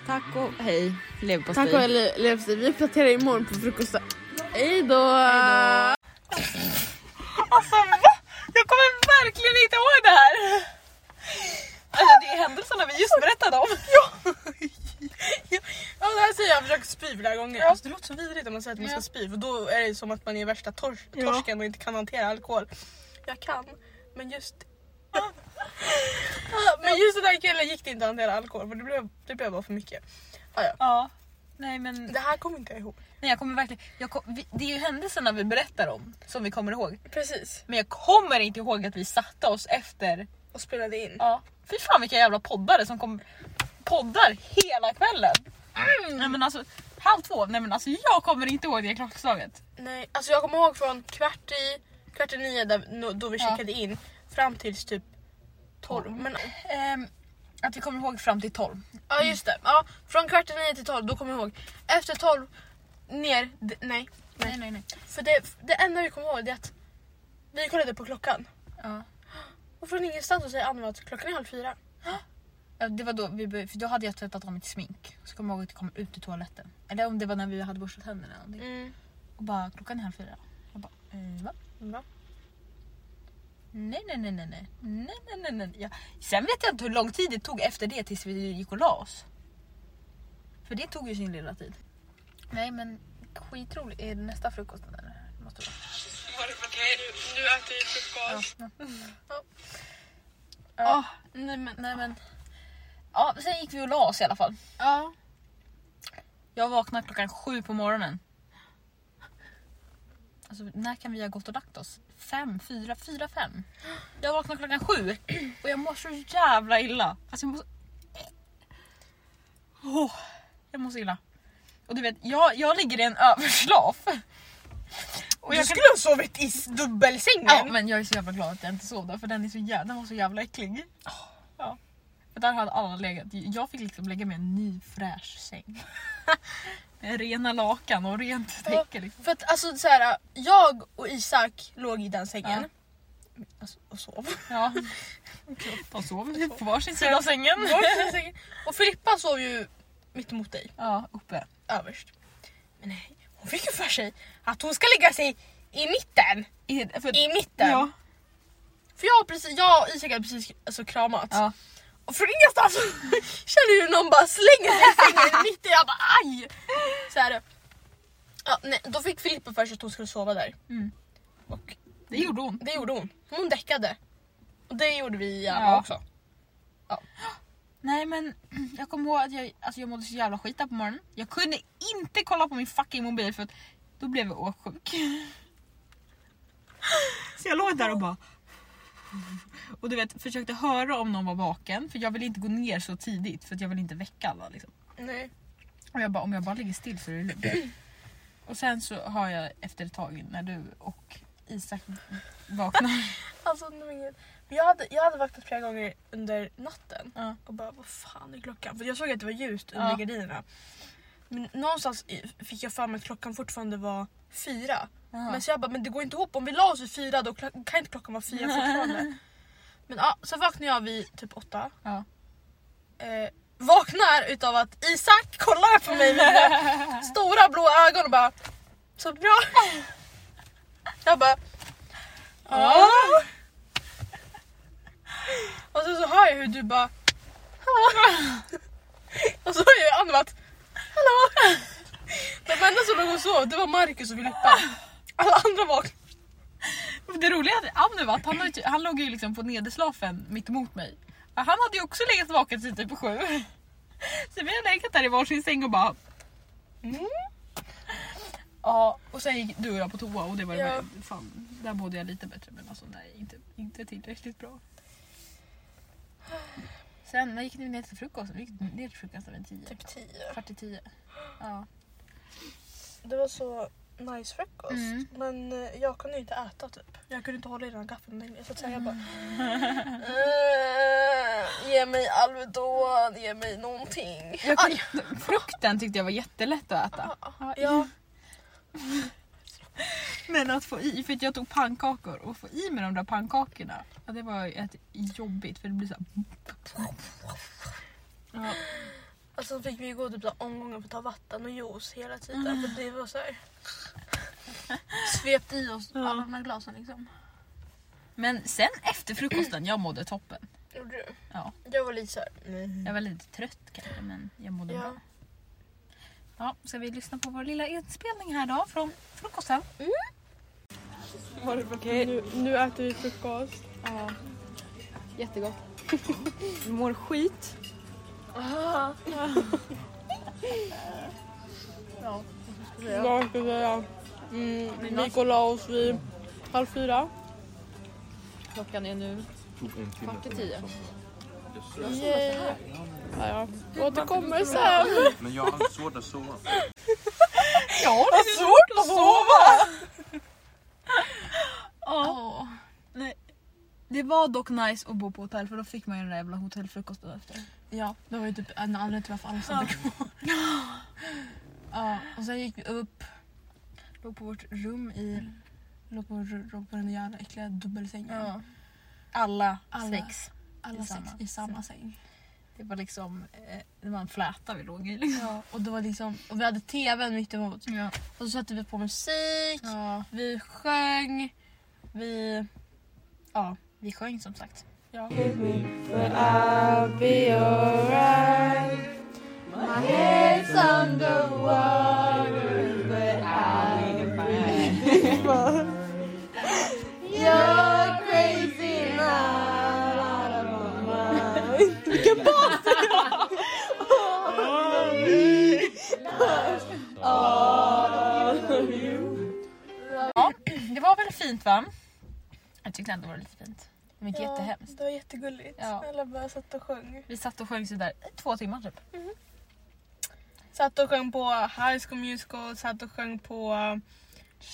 Tack och hej. Leverpastej. tack och hej leverpastej, vi uppdaterar imorgon på frukosten. Hejdå! Alltså va? Jag kommer verkligen inte ihåg det här. Alltså det är händelserna vi just berättade om. Ja. Ja det här säger jag, jag har försökt spy flera gånger. Alltså, det låter så vidrigt när man säger att man ska spy för då är det som att man är värsta tors Ja. torsken och inte kan hantera alkohol. Jag kan, men just Ja, Men just den här kvällen gick det inte att hantera alkohol för det blev, det blev bara för mycket. Ja. Nej men Det här kommer inte jag ihåg. nej, jag kommer verkligen... Jag kom, vi, det är ju händelserna vi berättar om som vi kommer ihåg. Precis. Men jag kommer inte ihåg att vi satte oss efter. Och spelade in. Ja. Fy fan vilka jävla poddare som kom poddar hela kvällen. Nej men alltså halv två. Nej men alltså jag kommer inte ihåg det klockslaget. Nej, alltså jag kommer ihåg från kvart i, kvart i nio där, då vi Ja. checkade in fram tills typ 12. Men Ehm, att vi kommer ihåg fram till 12. ja just det, ja, från kvart i nio till 12 då kommer jag ihåg. Efter 12 ner, d- nej. Nej nej nej. För det, det enda vi kommer ihåg det är att vi kollade på klockan. Ja. Och från ingenstans så säger Anna att klockan är halv fyra. Ja, Det var då vi började, för då hade jag tvättat av mitt smink. Så kommer jag ihåg att jag kom ut i toaletten. Eller om det var när vi hade borstat tänderna eller någonting. Mm. Och bara klockan är halv fyra. Jag bara eh, va? Va? Nej nej nej nej nej. nej, nej, nej, nej. Ja. Sen vet jag inte hur lång tid det tog efter det tills vi gick och la oss. För det tog ju sin lilla tid. Nej men skitroligt. Är det nästa frukosten eller? Det måste vara. Nu äter vi frukost. Ja. Ja. nej men. Nej, men. Ja, sen gick vi och la oss i alla fall. Ja. Jag vaknade klockan sju på morgonen. Alltså när kan vi ha gått och lagt oss? Fem, fyra, fyra, fem. Jag vaknade klockan sju och jag mår så jävla illa. Alltså jag mår så... Åh, jag mår så illa. Och du vet, jag, jag ligger i en överslaf. Och Du jag skulle ha sovit i dubbelsängen. Ja, men jag är så jävla glad att jag inte sov där för den, är så jävla, den var så jävla äcklig. Ja. För där hade alla legat. Jag fick liksom lägga med en ny fräsch säng. [LAUGHS] Rena lakan och rent täcke. Liksom. För att alltså så här, jag och Isak låg i den sängen. Alltså, och sov. Ja. [LAUGHS] De sov på [LAUGHS] varsin sida av sängen. Och Filippa sov ju mitt emot dig, Ja, uppe. överst. Men nej, hon fick ju för sig att hon ska lägga sig i mitten. I, för, I mitten. Ja. För jag, har precis, jag och Isak hade precis alltså, kramat. Ja. Från ingenstans [LAUGHS] känner hur någon bara slänger sig i sängen mitt i. Jag bara aj! Så här, ja, nej, då fick Filippa för sig att hon skulle sova där. Mm. Och Det gjorde hon. det gjorde hon. Hon däckade. Och det gjorde vi gärna Ja. också. Nej men jag kommer ihåg att jag, alltså jag mådde så jävla skit där på morgonen. Jag kunde inte kolla på min fucking mobil för att då blev jag åksjuk. Så jag låg där och bara... [LAUGHS] Och du vet, försökte höra om någon var vaken för jag vill inte gå ner så tidigt för att jag vill inte väcka alla. Liksom. Nej. Och jag bara, om jag bara ligger still så är det lugnt. [CLEARS THROAT] Och sen så har jag efter ett tag när du och Isak vaknar. [LAUGHS] Alltså. Men jag, hade, jag hade vaknat flera gånger under natten Ja. och bara vad fan är klockan? För jag såg att det var ljust under Ja. gardinerna. Men någonstans fick jag för mig att klockan fortfarande var fyra. Jaha. Men så jag bara, men det går inte ihop. Om vi la oss vid fyra då kan inte klockan vara fyra [LAUGHS] fortfarande. Men ja, så vaknade jag vid typ åtta. Ja. Eh, vaknar utav att Isak kollar på mig med [LAUGHS] stora blå ögon och bara Så bra. Jag bara ja. Och så, så hör jag hur du bara. Och så hör jag Anna att Hallå. De enda som låg och sov det var Marcus och Filippa. Alla andra vaknade. Det roliga är att han, han låg ju liksom på nederslafen mitt emot mig. Han hade ju också legat vaken till typ sju. Så vi har legat där i varsin säng och bara... Mm. Ja, och sen gick du och jag på toa och det var Ja. fan, där mådde jag lite bättre men alltså nej, inte, inte tillräckligt bra. Sen när gick ni ner till frukost? Vi gick ner till frukosten vid tio. Typ tio. Kvart i tio. Ja. Det var så nice frukost. Mm. Men eh, jag kunde inte äta typ. Jag kunde inte hålla i den här gaffeln längre. Så att säga jag bara... Mm. "Eh, ge mig Alvedon, ge mig någonting. Jag kunde, frukten tyckte jag var jättelätt att äta. Ja, [LAUGHS] Men att få i, för att jag tog pannkakor och få i med de där pannkakorna. Ja, det var ett jobbigt för det blir så här, ja, alltså fick vi gå typ så omgångar för att ta vatten och juice hela tiden. För det [LAUGHS] var så här... Svepte i oss alla de här glasen liksom. Men sen efter frukosten, jag mådde toppen. Gjorde du? Ja. Jag var lite såhär... Mm. Jag var lite trött kanske men jag mådde Ja. bra. Ja, ska vi lyssna på vår lilla inspelning här då från frukosten? Okej, nu, nu äter vi frukost. Ja. Jättegott. Mår skit. Ja. Jag ska säga... Mm, vi gick och la oss vid halv fyra. Klockan är nu kvart i tio. Yay. Ja, ja. Återkommer sen. Men jag har svårt att sova. Ja, det är svårt att sova! [LAUGHS] Ja. Nej. Det var dock nice att bo på hotell för då fick man ju den där jävla hotellfrukosten efter. Ja, det var ju typ en anledning till varför alla stannade [LAUGHS] kvar. Ja, och sen gick vi upp, låg på vårt rum i, Låg på, låg på den jävla äckliga dubbelsängen. ja, alla, Alla. sex. Alla sex tillsammans. i samma säng. Det var liksom, eh, det var en fläta vi låg i. Liksom. Ja, och, det var liksom, och vi hade tvn mitt emot. Ja. Och så satte vi på musik, ja. vi sjöng, vi... Ja. Vi sjöng som sagt. ja. [LAUGHS] Ja, väl fint va? Jag tyckte ändå det var lite fint. Det var inte jättehemskt. Det var jättegulligt. Ja. Alla bara satt och sjöng. Vi satt och sjöng sådär i två timmar typ. Satt och sjöng på High School Musical, satt och sjöng på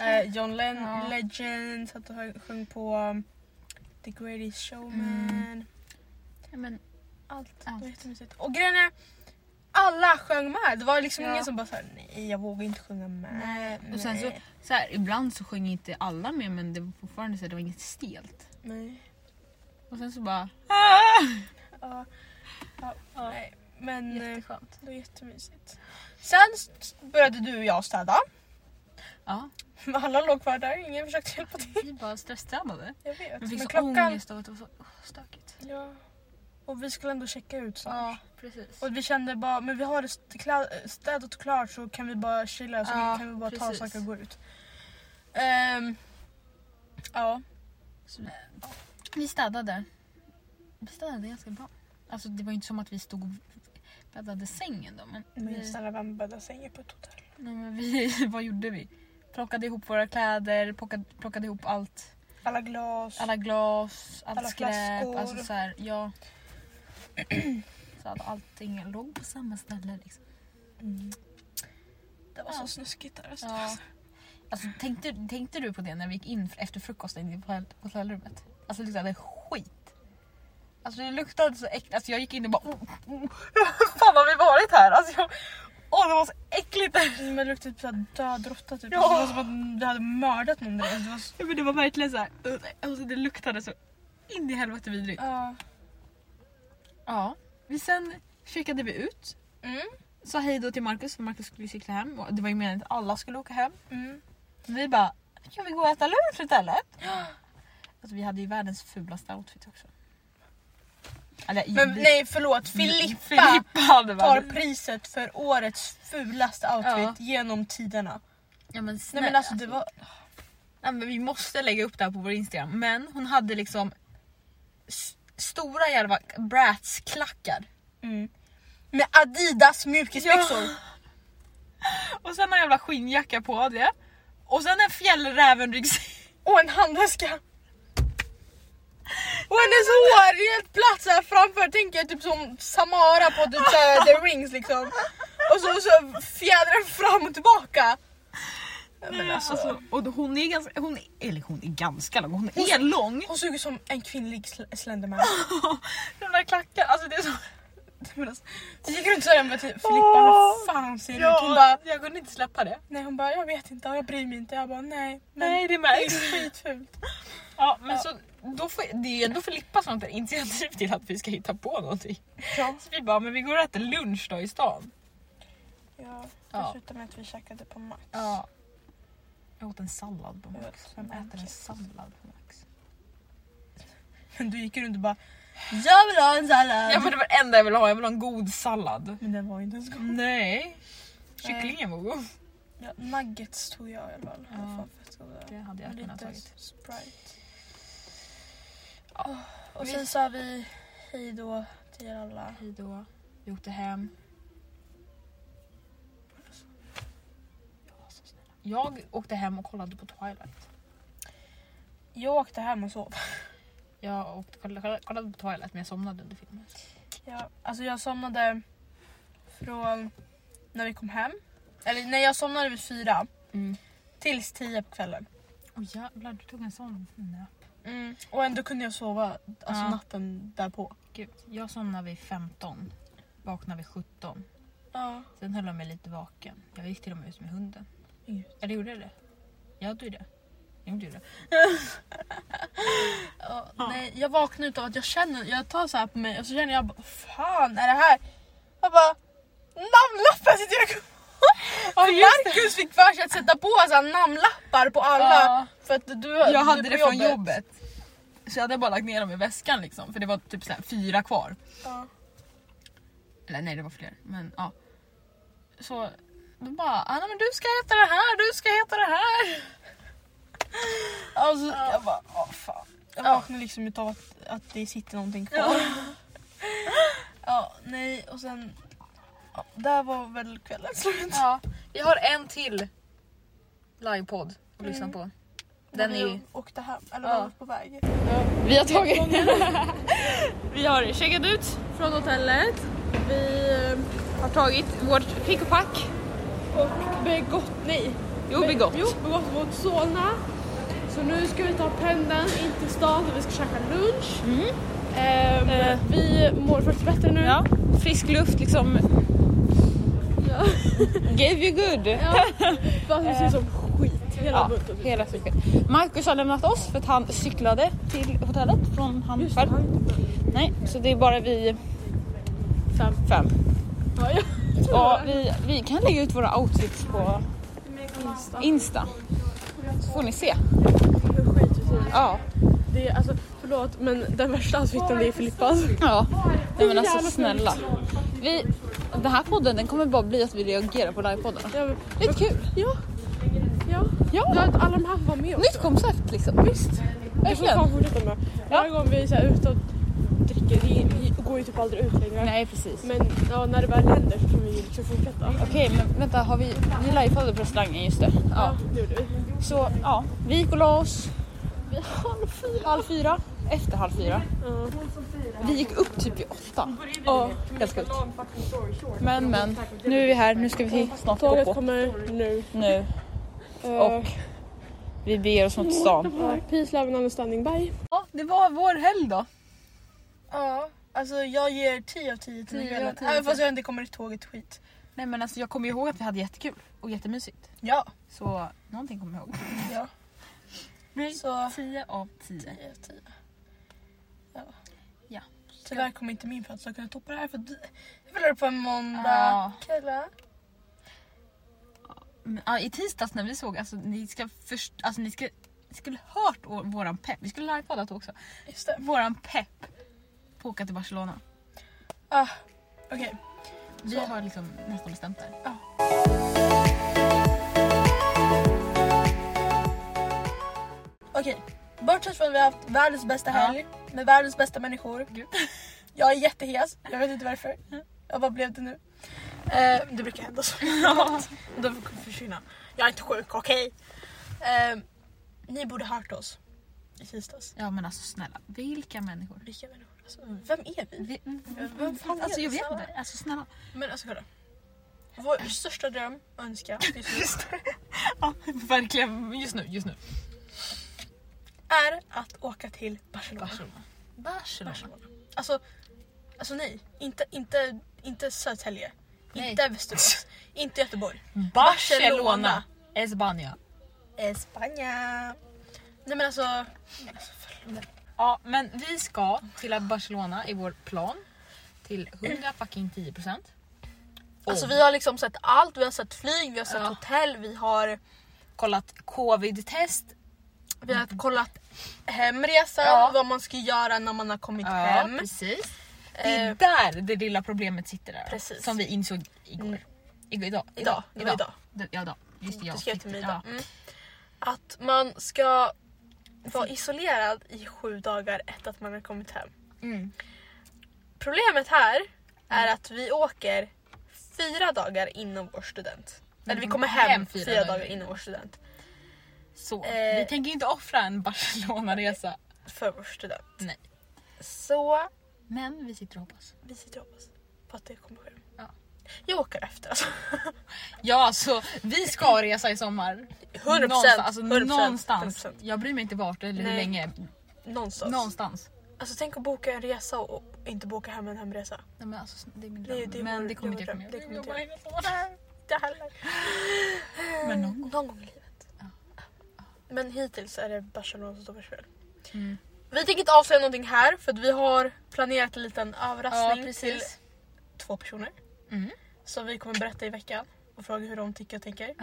eh, John Len- Ja. Legend, satt och sjöng- på um, The Greatest Showman. Ja, men, Allt. Det Allt. var jättemysigt. Och grejen är, alla sjöng med. Det var liksom Ja. ingen som bara såhär, nej jag vågar inte sjunga med. Nej. Och sen så, så här, ibland så sjöng inte alla med men det var fortfarande så här, det var inget stelt. Nej. Och sen så bara... Ja. Ja, nej. Men eh, Jätteskönt. det var jättemysigt. Sen s- började du och jag städa. Ja, [LAUGHS] Alla låg kvar där, ingen försökte hjälpa till. vi bara stresstränade. Jag vet. Vi fick Men så klockan... ångest av att det var så stökigt. Ja. Och vi skulle ändå checka ut snart. Ja, precis. Och vi kände bara, men vi har det städat och klart så kan vi bara chilla så Ja, kan vi bara ta precis. saker och gå ut. Ehm, ja. Så, vi städade. Vi städade ganska bra. Alltså det var inte som att vi stod och bäddade sängen då. Men, Men vi, snälla vem bäddar sängen på ett hotell? nej, men vi, [LAUGHS] vad gjorde vi? Plockade ihop våra kläder, plockade, plockade ihop allt. Alla glas. Alla glas, allt Alla skräp. flaskor. Alltså så här, ja. [CLEARS THROAT] så att allting låg på samma ställe liksom. Mm. Det var så snuskigt där. Alltså. Ja. Alltså, tänkte, tänkte du på det när vi gick in efter frukosten på hotell- på hotellrummet? Alltså det luktade skit. Alltså det luktade så äckligt. Alltså jag gick in och bara... Oh, oh. [LAUGHS] Fan har vi varit här? Alltså jag... Åh det var så äckligt där. Men det luktade typ såhär död råtta typ. Ja. Alltså, det var som att vi hade mördat någon det var så... Ja, men det var verkligen så här. uh, Alltså det luktade så in i helvete vidrigt. Ja. Ja. Vi sen checkade vi ut. Mm. Sa hej då till Marcus för Marcus skulle cykla hem. Och det var ju meningen att alla skulle åka hem. Mm. Vi bara, ska vi gå och äta lunch istället? Alltså vi hade ju världens fulaste outfit också. Eller, Men vi- nej förlåt, Filippa Filippa tar priset för årets fulaste outfit genom tiderna. Ja, men Nej snälla, men alltså det var... Nej, men vi måste lägga upp det här på vår Instagram. Men hon hade liksom stora jävla Bratz-klackar. Mm. Med Adidas mjukisbyxor. [LAUGHS] Och sen en jävla skinnjacka på det. Och sen en fjällrävenryggsäck. [LAUGHS] Och en handväska. Och hennes hår är helt platt så här framför, tänker jag typ som Samara på typ The Rings liksom. Och så, så fjädrar fram och tillbaka. Men alltså, Alltså, och hon är ganska, hon är, eller hon är ganska lång, hon är lång. hon ut som en kvinnlig sl- Slenderman. [LAUGHS] De där klackarna, alltså det är så... [LAUGHS] Men alltså, gick runt såhär med typ Filippa, hur fan ser det ut? Hon bara, jag kunde inte släppa det. nej hon bara, jag vet inte och jag bryr mig inte. Jag bara, nej. Men Nej det det märks. är skitfult. Ja men så då får, det är ju ändå Filippa som tar initiativ till att vi ska hitta på någonting. Ja. Så vi bara, men vi går och äter lunch då i stan. Ja, Ja. det slutade med att vi käkade på Max. Ja. Jag åt en sallad på Max. Vem äter en sallad på Max? Men du gick runt och bara, jag vill ha en sallad. Ja men det var det enda jag ville ha, jag vill ha en god sallad. Men den var ju inte ens god. Nej. Kycklingen var god. Ja, nuggets tog jag i alla fall. Ja. Fan, fett goda. Det hade jag kunnat Lite tagit. Sprite. Ja. Och sen sa vi hej då till alla. Hej då. Vi åkte hem. Jag åkte hem och kollade på Twilight. Jag åkte hem och sov. [LAUGHS] Jag åkte, kollade, kollade på Twilight men jag somnade under filmen. Ja, alltså jag somnade från när vi kom hem. Eller nej, jag somnade vid fyra Mm. tills tio på kvällen. Åh jävlar, du tog en sån nap. Mm. Och ändå kunde jag sova alltså Ja. natten därpå. Gud, jag somnade vid 15. Vaknade vid 17. Ja. Sen höll jag mig lite vaken. Jag gick till och med ut med hunden. Eller gjorde jag det? Jag gjorde det. Jag gjorde det. [LAUGHS] Ja, Nej, jag vaknade utav att jag känner, jag tar så här på mig och så känner jag bara, "Vad fan är det här? Jag bara, namnlappen sitter jag kvar. [LAUGHS] Marcus fick för sig att sätta på så här namnlappar på alla. Ja. För att du, Jag du hade på det från jobbet. Så jag hade bara lagt ner dem i väskan liksom. För det var typ så fyra kvar. Ja. Eller nej det var fler. Men ja. Så då bara, Anna men du ska heta det här, du ska heta det här. Alltså, Jag bara, åh fan. Jag vaknade liksom utav att, att det sitter någonting kvar. [LAUGHS] Ja, nej och sen, ja, där var väl kvällen slut. Ja, vi har en till livepodd att lyssna på. Den är ju... Åkte hem, eller Ja. var på väg. Vi har tagit... [LAUGHS] vi har checkat ut från hotellet. Vi eh, har tagit vårt pick och pack. Och begått, nej, Jo, begått. jo, begått mot Solna. Så nu ska vi ta pendeln in till stan där vi ska käka lunch. Ehm, Eh. Vi mår faktiskt bättre nu. Ja, frisk luft liksom. Ja. [LAUGHS] Gave you good. Ja, Fast vi ser som skit hela Ja, bunten. hela cykeln. Marcus har lämnat oss för att han cyklade till hotellet från han Just det, själv. han- Nej, så det är bara vi Fem. fem. Ja, ja. Och vi, vi kan lägga ut våra outfits på Insta. Insta. Så får ni se. Hur skit vi ser ut. Ja. Det är, alltså, förlåt men den värsta outfiten det är Filippas. Ja. Nej men alltså snälla. Vi, den här podden den kommer bara bli att vi reagerar på livepoddarna. Ja, men- Lite kul. ja. ja. Ja. ja. att Alla de här får vara med också. Nytt koncept liksom. Visst. Det får vi Verkligen. fan fortsätta med. Varje gång vi är så här ute och dricker, vi, vi går ju typ aldrig ut längre. Nej precis. Men ja, när det väl händer så kan vi liksom fortsätta. Okej men vänta, har vi, vi livepoddade på restaurangen just det. Ja. Ja, det gjorde vi. Så ja, vi gick och la oss halv fyra. halv fyra. Efter halv fyra. Ja. Vi gick upp typ vid åtta. Ja. Helt sjukt. Men men, nu är vi här. Nu ska vi snart gå Tåget på. kommer nu. Nu. Eh, Och vi beger oss mot stan. peace, love and understanding. Bye. Ja, det var vår helg då. Ja, alltså jag ger 10 av 10 till den 10 av kvällen. 10. Även fast jag inte kommer ihåg ett skit. Nej men alltså jag kommer ihåg att vi hade jättekul och jättemysigt. Ja. Så någonting kommer jag ihåg. ja. Nej. Så 10 av 10. 10 av 10. Ja. Ja. Tyvärr kommer inte min födelsedag kunna toppa det här för att jag fyller på en måndag Ja. Men, ja, I tisdags när vi såg, alltså ni ska först, alltså ni ska ni skulle hört å- våran pepp, vi skulle livepoddat också. Just det. Våran pepp på att åka till Barcelona. Ah, Okej. Vi Så. har liksom nästan bestämt det. här. Okej. Bortsett från att vi har haft världens bästa Ja. helg med världens bästa människor. Gud. [LAUGHS] Jag är jättehes. Jag vet inte varför. Ja, vad blev det nu? Eh, det brukar hända så. [LAUGHS] Då får jag försvinna. Jag är inte sjuk, okej? Eh, ni borde hört oss. i tisdags. Ja men alltså snälla, vilka människor? Vilka människor? Alltså, vem är vi? Vi, Vem fan är alltså jag det? vet inte, alltså snälla. Men alltså kolla. Vår största dröm önskan just nu Ja, verkligen just nu, just nu. är att åka till Barcelona. Barcelona. Barcelona. Barcelona. Alltså, alltså nej. Inte, inte, inte Södertälje. Inte Västerås. [LAUGHS] inte Göteborg. Barcelona. España. Espanja. Nej men alltså. alltså, förlåt. Ja men vi ska till Barcelona i vår plan. Till 100 fucking 10 procent. Alltså vi har liksom sett allt. Vi har sett flyg, vi har sett Ja. hotell, vi har, Kollat covid-test. vi har kollat hemresan, Ja. vad man ska göra när man har kommit hem. precis. Det är Eh, där det lilla problemet sitter där. Precis. Som vi insåg igår. Mm. Igår idag. Idag, det var idag. Det- Ja, idag. Just det, Du jag skrev fick till mig idag. Ja. Mm. Att man ska vara isolerad i sju dagar efter att man har kommit hem. Mm. Problemet här är att vi åker fyra dagar innan vår student. Eller vi kommer hem, Hem fyra, fyra dagar dagar innan vår student. Så, Eh. vi tänker inte offra en Barcelona-resa. För vår student. Nej. Så Men vi sitter och hoppas. vi sitter och hoppas på att det kommer ske. Ja. Jag åker efter alltså. [LAUGHS] Ja alltså, vi ska resa i sommar. 100%. Någonstans. Alltså, 100%, någonstans. 100%. Jag bryr mig inte vart eller hur Nej. länge. Någonstans. Någonstans. Alltså tänk att boka en resa och, inte boka hem en hemresa. Nej, men alltså, det är min Det- dröm. det är men det kommer det inte jag kommer Det kommer inte göra. Inte heller. Men någon gång. Någon gång i livet. Men hittills är det Barcelona som står för spel. Mm. Vi tänker inte avslöja någonting här för att vi har planerat en liten Ja överraskning till precis. två personer. Mm. Som vi kommer berätta i veckan och fråga hur de tycker och tänker.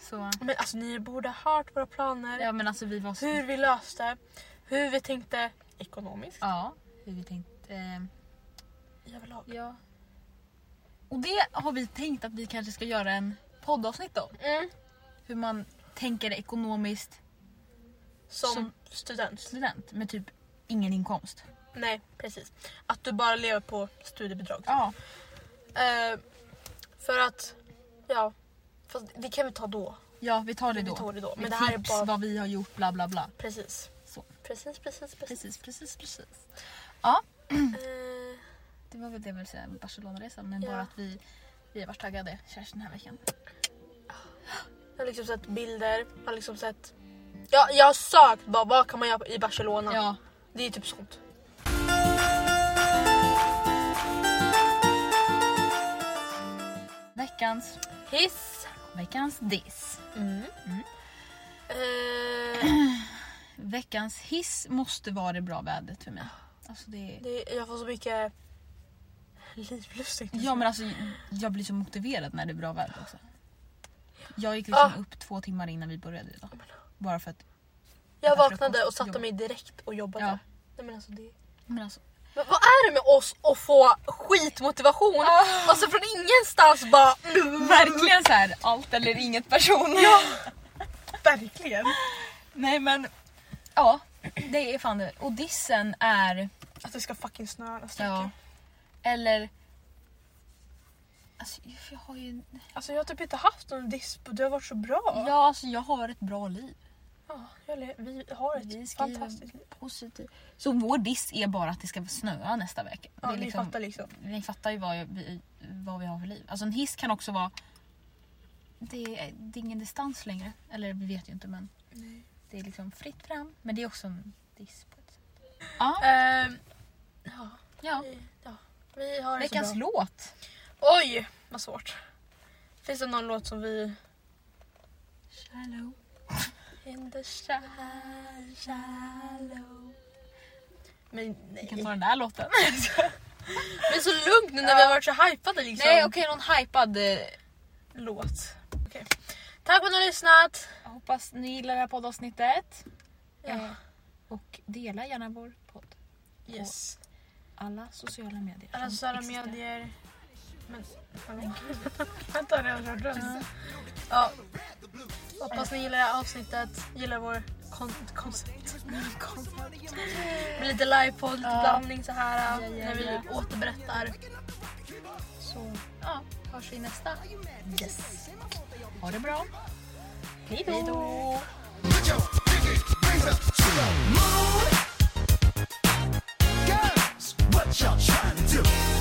Så, Men alltså ni borde ha hört våra planer. ja men alltså vi var så... Hur vi löste. Hur vi tänkte ekonomiskt. Ja, hur vi tänkte. Eh, Överlag. ja. Och det har vi tänkt att vi kanske ska göra en poddavsnitt om. Mm. Hur man tänker ekonomiskt Som, Som- student. student med typ ingen inkomst. Nej precis. Att du bara lever på studiebidrag. Ja. Eh, för att, ja. Fast det kan vi ta då. Ja, vi tar det Vi då. tar det då. Men det här är tips, bara... vad vi har gjort, bla bla bla. Precis. Så. Precis, precis, precis. Precis, precis, precis. Eh, Det var väl det jag ville säga med Barcelona-resan. Men Ja. bara att vi, vi har varit taggade Kerstin den här veckan. jag har liksom sett bilder. Jag har liksom sett... Ja, jag har sökt bara vad kan man göra i Barcelona. Ja, Det är typ sånt. Veckans, Hiss. veckans diss. Mm. Mm. Eh, [CLEARS THROAT] Veckans hiss måste vara det bra vädret för mig. Alltså det det, jag får så mycket livlust. Ja men alltså jag blir så motiverad när det är bra väder också. Jag gick liksom Ah. upp två timmar innan vi började idag. Bara för att... jag vaknade och satte mig direkt och jobbade. Ja. Nej, men alltså det... Men alltså, Men vad är det med oss att få skitmotivation och så från ingenstans bara... verkligen så här allt eller inget person. Ja, [LAUGHS] verkligen. Nej men ja, det är fan det. Och dissen är, Att det ska fucking snöa nästa ja, eller... Alltså jag har ju... Alltså jag har typ inte haft någon och det har varit så bra. Ja alltså jag har ett bra liv. Ja, vi har ett Vi fantastiskt liv. positivt. Så vår diss är bara att det ska snöa nästa vecka. Ja, det är ni liksom, fattar liksom. Ni fattar ju vad, vi, vad vi har för liv. Alltså en hiss kan också vara... Det är, det är ingen distans längre. Eller vi vet ju inte men det är liksom fritt fram. Men det är också en diss på ett sätt. Ja, Ehm, ja, ja. vi, ja, vi har Veckans låt. Oj, vad svårt. Finns det någon låt som vi... Shallow. In the shallow, shallow. Men nej. Vi kan ta den där låten. [LAUGHS] Det är så lugnt nu när vi har varit så hypade liksom. Nej okej, någon hypad. eh, Låt. Okej. Tack för att ni har lyssnat. Jag hoppas ni gillar det här poddavsnittet. Ja. Eh, och dela gärna vår podd. Yes. Alla sociala medier. Alla som sociala existerar. medier sms. kan ta det redan kört Ja. Hoppas ni gillar det här avsnittet, gillar vår kon koncept. [LAUGHS] Med lite livepodd, lite Ja. blandning så här Ja, ja, när vi ja. återberättar. Så ja, hörs vi i nästa. Yes. Ha det bra. Hej då. Girls, what y'all trying to do?